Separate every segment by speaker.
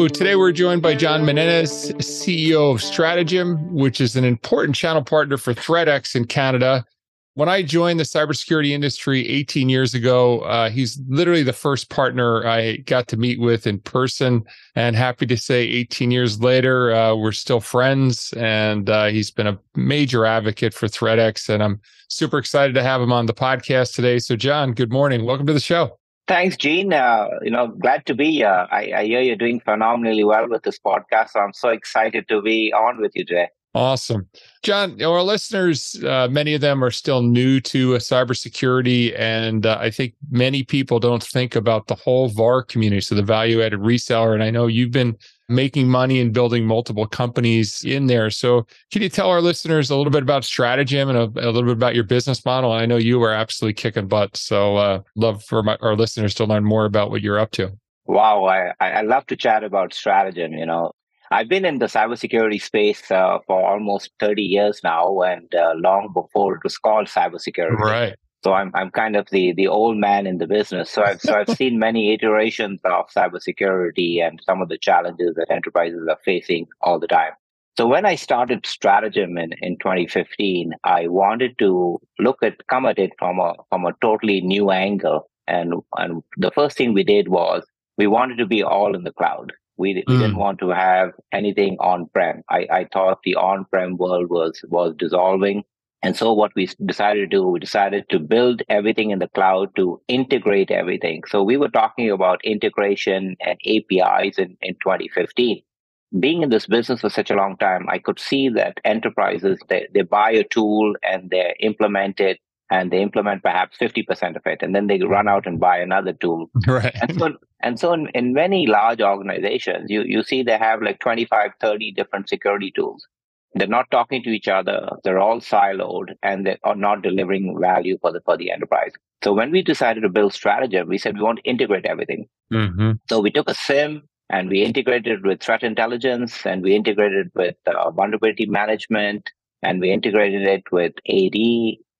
Speaker 1: So today we're joined by John Menezes, CEO of Stratejm, which is an important channel partner for ThreatX in Canada. When I joined the cybersecurity industry 18 years ago, uh, he's literally the first partner I got to meet with in person. And happy to say, 18 years later, uh, we're still friends. And uh, he's been a major advocate for ThreatX. And I'm super excited to have him on the podcast today. So, John, good morning. Welcome to the show.
Speaker 2: Thanks, Gene. Uh, you know, glad to be here. I, I, hear you're doing phenomenally well with this podcast. So I'm so excited to be on with you today.
Speaker 1: Awesome. John, our listeners, uh, many of them are still new to uh, cybersecurity. And uh, I think many people don't think about the whole VAR community, so the value added reseller. And I know you've been making money and building multiple companies in there. So, can you tell our listeners a little bit about Stratejm and a, a little bit about your business model? I know you are absolutely kicking butt. So, uh, love for my, our listeners to learn more about what you're up to.
Speaker 2: Wow, I, I love to chat about Stratejm. You know, I've been in the cybersecurity space uh, for almost 30 years now, and uh, long before it was called cybersecurity.
Speaker 1: Right.
Speaker 2: So I'm I'm kind of the the old man in the business. So I've so I've seen many iterations of cybersecurity and some of the challenges that enterprises are facing all the time. So when I started Stratejm in, in 2015, I wanted to look at come at it from a from a totally new angle. And and the first thing we did was we wanted to be all in the cloud. We, we mm. didn't want to have anything on prem. I, I thought the on prem world was was dissolving and so what we decided to do, we decided to build everything in the cloud to integrate everything. So we were talking about integration and APIs in, in 2015. Being in this business for such a long time, I could see that enterprises, they, they buy a tool and they implement it and they implement perhaps 50% of it and then they run out and buy another tool.
Speaker 1: Right.
Speaker 2: And so, and so in, in many large organizations, you, you see they have like 25, 30 different security tools. They're not talking to each other. They're all siloed and they are not delivering value for the for the enterprise. So when we decided to build Stratejm, we said we want to integrate everything. Mm-hmm. So we took a SIEM and we integrated it with threat intelligence and we integrated it with uh, vulnerability management and we integrated it with AD.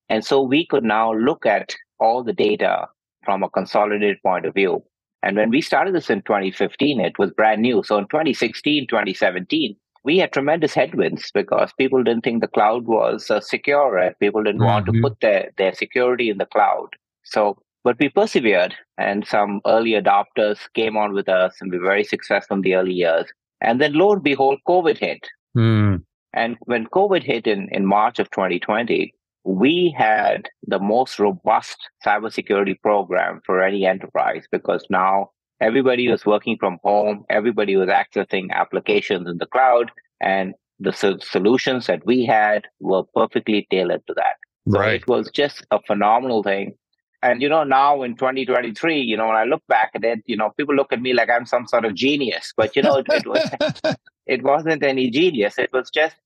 Speaker 2: And so we could now look at all the data from a consolidated point of view. And when we started this in 2015, it was brand new. So in 2016, 2017, we had tremendous headwinds because people didn't think the cloud was uh, secure and people didn't mm-hmm. want to mm-hmm. put their, their security in the cloud. So, but we persevered and some early adopters came on with us and we were very successful in the early years. And then lo and behold, COVID hit. Mm. And when COVID hit in, in March of 2020, we had the most robust cybersecurity program for any enterprise because now Everybody was working from home. Everybody was accessing applications in the cloud. And the so- solutions that we had were perfectly tailored to that.
Speaker 1: So right.
Speaker 2: it was just a phenomenal thing. And, you know, now in 2023, you know, when I look back at it, you know, people look at me like I'm some sort of genius, but, you know, it, it, was, it wasn't any genius. It was just,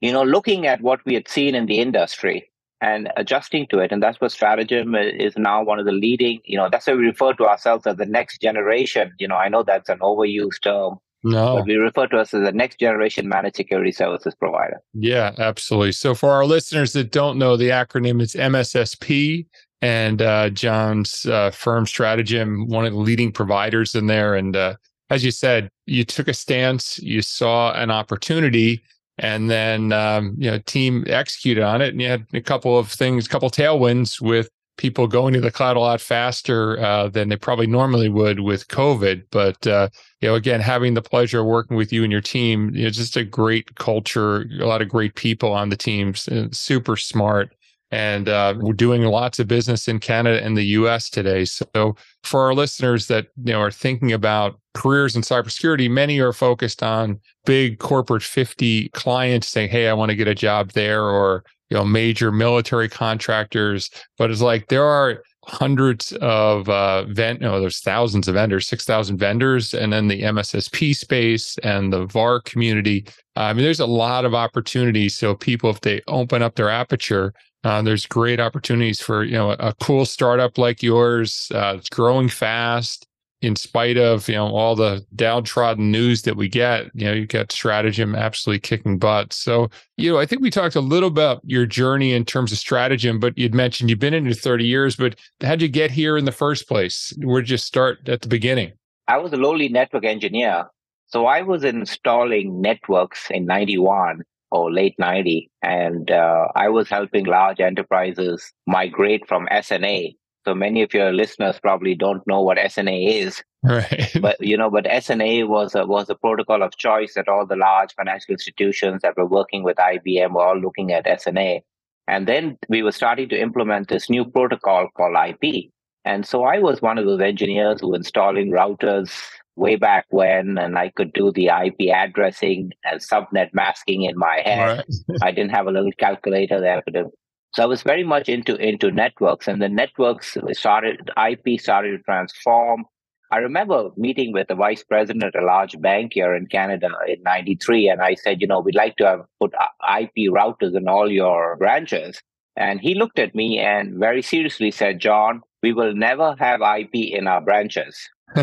Speaker 2: you know, looking at what we had seen in the industry and adjusting to it. And that's what Stratejm is now one of the leading, you know, that's why we refer to ourselves as the next generation. You know, I know that's an overused term.
Speaker 1: No.
Speaker 2: But we refer to us as the next generation managed security services provider.
Speaker 1: Yeah, absolutely. So for our listeners that don't know, the acronym is MSSP and uh, John's uh, firm Stratejm, one of the leading providers in there. And uh, as you said, you took a stance, you saw an opportunity and then um, you know team executed on it and you had a couple of things a couple tailwinds with people going to the cloud a lot faster uh, than they probably normally would with covid but uh, you know again having the pleasure of working with you and your team you know just a great culture a lot of great people on the teams super smart and uh, we're doing lots of business in Canada and the U.S. today. So, for our listeners that you know are thinking about careers in cybersecurity, many are focused on big corporate 50 clients saying, "Hey, I want to get a job there," or you know, major military contractors. But it's like there are hundreds of uh vent no there's thousands of vendors 6000 vendors and then the mssp space and the var community i mean there's a lot of opportunities so people if they open up their aperture uh, there's great opportunities for you know a, cool startup like yours. Uh, growing fast in spite of you know all the downtrodden news that we get. You know, you got Stratejm absolutely kicking butt. So you know, I think we talked a little about your journey in terms of Stratejm, but you'd mentioned you've been in it 30 years. But how'd you get here in the first place? Where'd you start at the beginning?
Speaker 2: I was a lowly network engineer. So I was installing networks in 91 or late 90, and uh, I was helping large enterprises migrate from SNA. So many of your listeners probably don't know what SNA is.
Speaker 1: Right.
Speaker 2: But you know, but SNA was a, was a protocol of choice that all the large financial institutions that were working with IBM were all looking at SNA. And then we were starting to implement this new protocol called IP. And so I was one of those engineers who were installing routers way back when, and I could do the IP addressing and subnet masking in my head. Right. I didn't have a little calculator there to do. So I was very much into into networks, and the networks started. IP started to transform. I remember meeting with the vice president at a large bank here in Canada in '93, and I said, you know, we'd like to have put uh, IP routers in all your branches. And he looked at me and very seriously said, John, we will never have IP in our branches.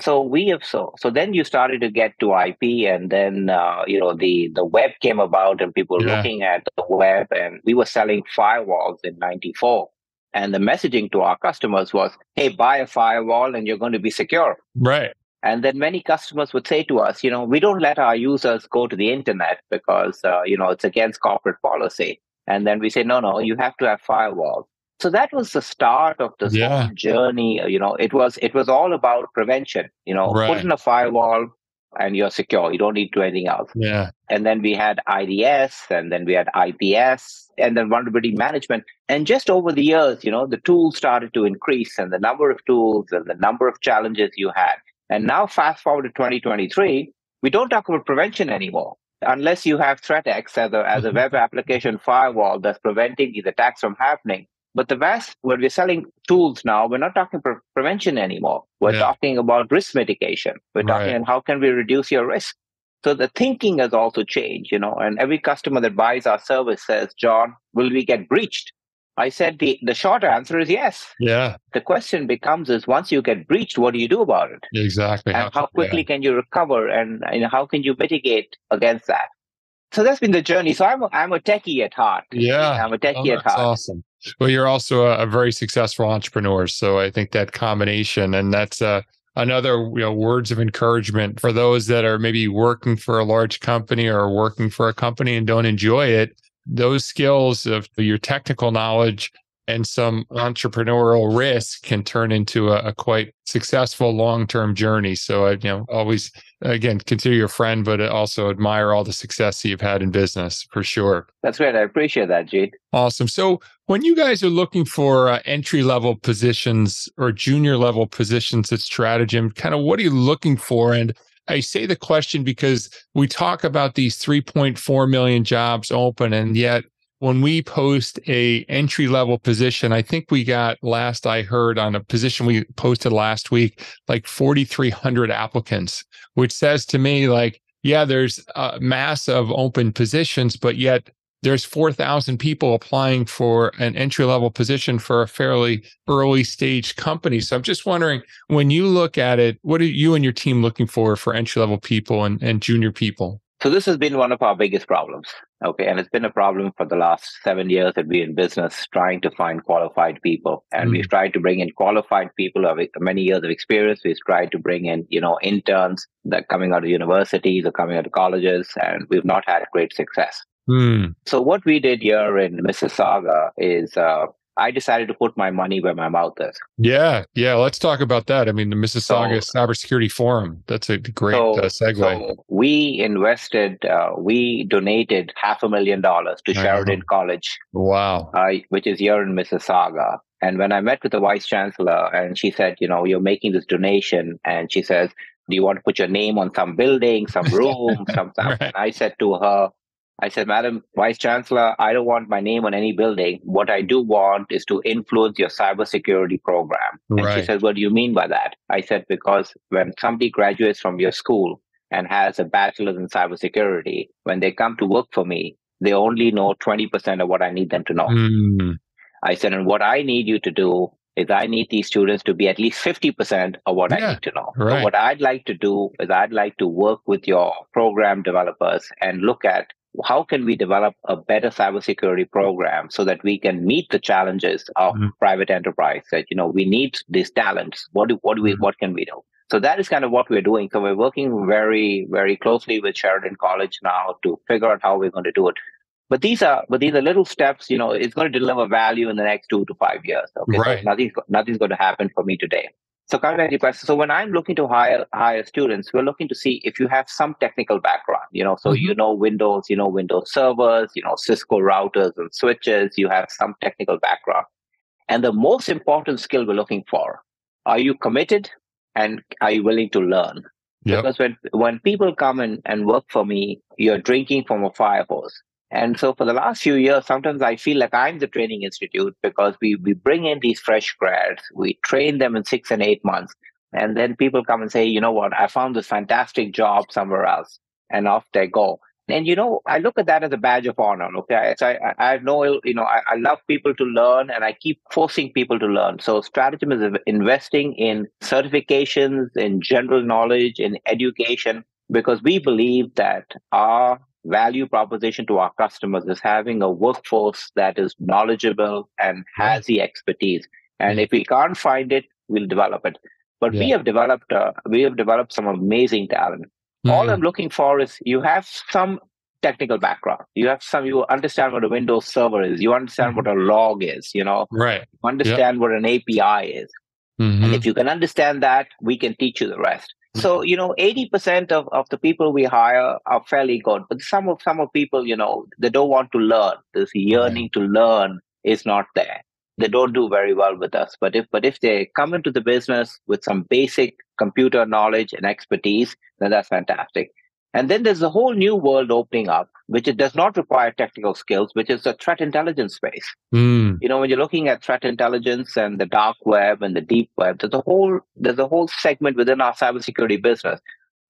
Speaker 2: so we have so so then you started to get to ip and then uh, you know the the web came about and people yeah. looking at the web and we were selling firewalls in 94 and the messaging to our customers was hey buy a firewall and you're going to be secure.
Speaker 1: Right.
Speaker 2: And then many customers would say to us you know we don't let our users go to the internet because uh, you know it's against corporate policy. And then we say no no you have to have firewalls so that was the start of this yeah. journey uh, you know it was it was all about prevention you know right. put in a firewall and you're secure you don't need to do anything else.
Speaker 1: Yeah.
Speaker 2: And then we had ids and then we had ips and then vulnerability management. And just over the years you know the tools started to increase and the number of tools and the number of challenges you had. And now fast forward to 2023 we don't talk about prevention anymore unless you have ThreatX as a, as a mm-hmm. web application firewall that's preventing these attacks from happening, but the vast, when we're selling tools now, we're not talking pre- prevention anymore. We're yeah. talking about risk mitigation. We're talking about how can we reduce your risk. So the thinking has also changed, you know, and every customer that buys our service says, John, will we get breached? I said the, the short answer is yes.
Speaker 1: Yeah.
Speaker 2: The question becomes is once you get breached, what do you do about it?
Speaker 1: Exactly.
Speaker 2: And how, how quickly yeah. can you recover and, and how can you mitigate against that? So that's been the journey. So I'm a, I'm a techie at heart.
Speaker 1: Yeah.
Speaker 2: I'm a techie oh, at heart.
Speaker 1: Awesome. Well, you're also a, a, very successful entrepreneur. So I think that combination, and that's uh, another you know words of encouragement for those that are maybe working for a large company or working for a company and don't enjoy it. Those skills of your technical knowledge and some entrepreneurial risk can turn into a, a quite successful long-term journey. So I, you know, always again consider your friend, but also admire all the success you've had in business for sure.
Speaker 2: That's great. I appreciate that, Gene.
Speaker 1: Awesome. So when you guys are looking for uh, entry level positions or junior level positions at Stratejm, kind of what are you looking for? And I say the question because we talk about these 3.4 million jobs open, and yet when we post a entry level position i think we got last i heard on a position we posted last week like 4300 applicants which says to me like yeah there's a mass of open positions but yet there's 4000 people applying for an entry level position for a fairly early stage company so i'm just wondering when you look at it what are you and your team looking for for entry level people and, and junior people
Speaker 2: so this has been one of our biggest problems. Okay. And it's been a problem for the last seven years that we're in business trying to find qualified people. And mm. we've tried to bring in qualified people have many years of experience. We've tried to bring in, you know, interns that coming out of universities or coming out of colleges, and we've not had great success.
Speaker 1: Mm.
Speaker 2: So what we did here in Mississauga is uh, I decided to put my money where my mouth is.
Speaker 1: Yeah, yeah. Let's talk about that. I mean, the Mississauga so, Cybersecurity Forum. That's a great so, uh, segue. So
Speaker 2: we invested, uh, we donated half a million dollars to Sheridan College.
Speaker 1: Wow.
Speaker 2: Uh, which is here in Mississauga. And when I met with the vice chancellor, and she said, you know, you're making this donation, and she says, do you want to put your name on some building, some room, something? right. And I said to her, I said, Madam Vice Chancellor, I don't want my name on any building. What I do want is to influence your cybersecurity program. Right. And she says, What do you mean by that? I said, Because when somebody graduates from your school and has a bachelor's in cybersecurity, when they come to work for me, they only know 20% of what I need them to know.
Speaker 1: Mm.
Speaker 2: I said, And what I need you to do is I need these students to be at least 50% of what yeah, I need to know. Right. So what I'd like to do is I'd like to work with your program developers and look at how can we develop a better cybersecurity program so that we can meet the challenges of mm-hmm. private enterprise that you know we need these talents what do what do we mm-hmm. what can we do So that is kind of what we're doing. So we're working very, very closely with Sheridan College now to figure out how we're going to do it. But these are but these are little steps. You know, it's going to deliver value in the next two to five years. Okay,
Speaker 1: right.
Speaker 2: so nothing's nothing's going to happen for me today. So coming back to your question, so when I'm looking to hire hire students, we're looking to see if you have some technical background. You know, so mm-hmm. you know Windows, you know Windows servers, you know Cisco routers and switches. You have some technical background, and the most important skill we're looking for: are you committed and are you willing to learn? Yep. Because when when people come in and work for me, you're drinking from a fire hose. And so for the last few years, sometimes I feel like I'm the training institute because we, we bring in these fresh grads, we train them in six and eight months. And then people come and say, you know what, I found this fantastic job somewhere else. And off they go. And, you know, I look at that as a badge of honor. Okay. So I, I no, you know, I, I love people to learn and I keep forcing people to learn. So Stratejm is investing in certifications, in general knowledge, in education, because we believe that our value proposition to our customers is having a workforce that is knowledgeable and has the expertise. And if we can't find it, we'll develop it. But yeah. we have developed uh, we have developed some amazing talent. Mm-hmm. All I'm looking for is you have some technical background. You have some you understand what a Windows server is. You understand mm-hmm. what a log is. You know,
Speaker 1: right?
Speaker 2: You understand yep. what an API is. Mm-hmm. And if you can understand that, we can teach you the rest. So, you know, 80% of, of the people we hire are fairly good, but some of some of people, you know, they don't want to learn. This yearning to learn is not there. They don't do very well with us. But if but if they come into the business with some basic computer knowledge and expertise, then that's fantastic. And then there's a whole new world opening up, which it does not require technical skills, which is the threat intelligence space. Mm. You know, when you're looking at threat intelligence and the dark web and the deep web, there's a whole there's a whole segment within our cybersecurity business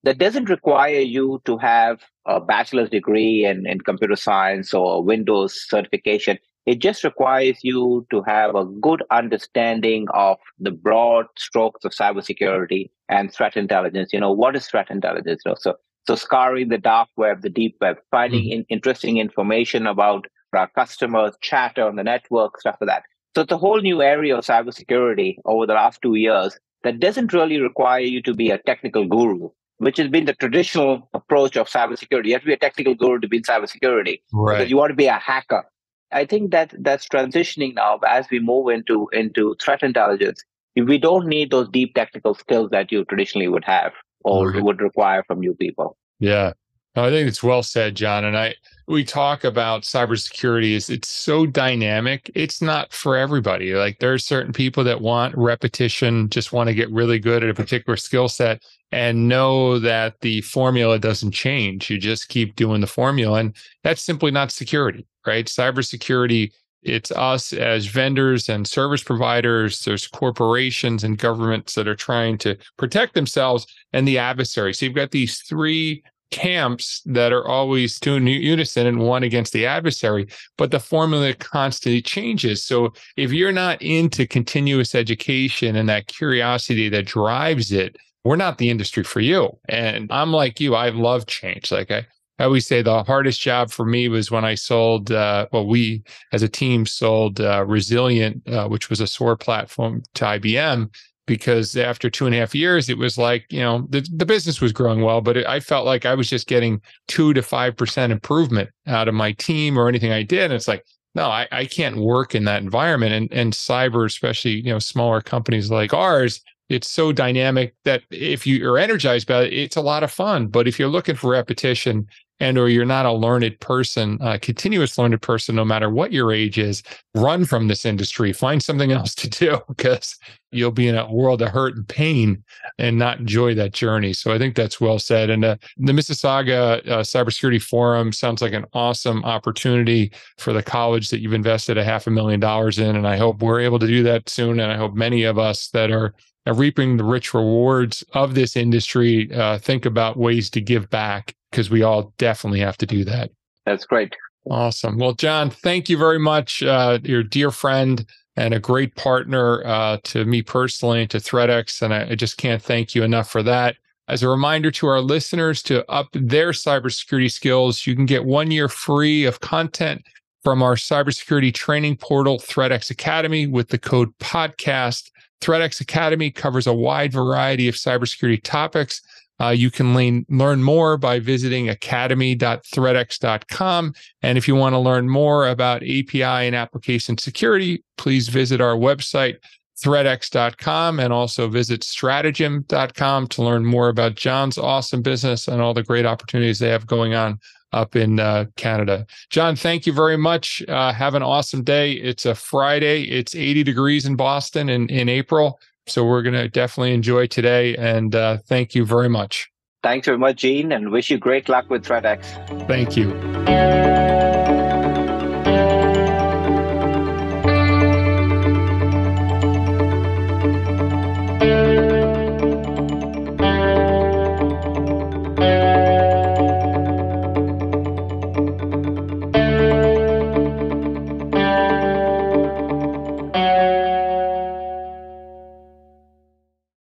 Speaker 2: that doesn't require you to have a bachelor's degree in, in computer science or Windows certification. It just requires you to have a good understanding of the broad strokes of cybersecurity and threat intelligence. You know, what is threat intelligence? You know, so so scouring the dark web, the deep web, finding mm-hmm. in, interesting information about our customers, chatter on the network, stuff like that. So it's a whole new area of cybersecurity over the last two years that doesn't really require you to be a technical guru, which has been the traditional approach of cybersecurity. You have to be a technical guru to be in cybersecurity right. because you want to be a hacker. I think that that's transitioning now as we move into into threat intelligence. We don't need those deep technical skills that you traditionally would have or right. would require from new people.
Speaker 1: Yeah. No, I think it's well said, John. And I we talk about cybersecurity is it's so dynamic. It's not for everybody. Like there are certain people that want repetition, just want to get really good at a particular skill set and know that the formula doesn't change. You just keep doing the formula. And that's simply not security, right? Cybersecurity it's us as vendors and service providers. There's corporations and governments that are trying to protect themselves and the adversary. So you've got these three camps that are always two in unison and one against the adversary, but the formula constantly changes. So if you're not into continuous education and that curiosity that drives it, we're not the industry for you. And I'm like you, I love change. Like I, I always say the hardest job for me was when I sold, uh, well, we as a team sold uh, Resilient, uh, which was a SOAR platform to IBM, because after two and a half years, it was like, you know, the, the business was growing well, but it, I felt like I was just getting two to 5% improvement out of my team or anything I did. And it's like, no, I, I can't work in that environment. And, and cyber, especially, you know, smaller companies like ours, it's so dynamic that if you are energized by it, it's a lot of fun. But if you're looking for repetition, and or you're not a learned person, a continuous learned person, no matter what your age is, run from this industry. Find something else to do because you'll be in a world of hurt and pain and not enjoy that journey. So I think that's well said. And uh, the Mississauga uh, Cybersecurity Forum sounds like an awesome opportunity for the college that you've invested a half a million dollars in. And I hope we're able to do that soon. And I hope many of us that are reaping the rich rewards of this industry uh, think about ways to give back because we all definitely have to do that.
Speaker 2: That's great.
Speaker 1: Awesome. Well, John, thank you very much. Uh, you're dear friend and a great partner uh, to me personally, to ThreatX. And I, I just can't thank you enough for that. As a reminder to our listeners to up their cybersecurity skills, you can get one year free of content from our cybersecurity training portal, ThreatX Academy, with the code podcast. ThreatX Academy covers a wide variety of cybersecurity topics. Uh, you can learn, learn more by visiting academy.threatx.com. And if you want to learn more about API and application security, please visit our website, threatx.com, and also visit stratejm.com to learn more about John's awesome business and all the great opportunities they have going on up in uh, Canada. John, thank you very much. Uh, have an awesome day. It's a Friday. It's 80 degrees in Boston in, in April. So we're going to definitely enjoy today. And uh, thank you very much.
Speaker 2: Thanks very much, Gene, and wish you great luck with ThreatX.
Speaker 1: Thank you.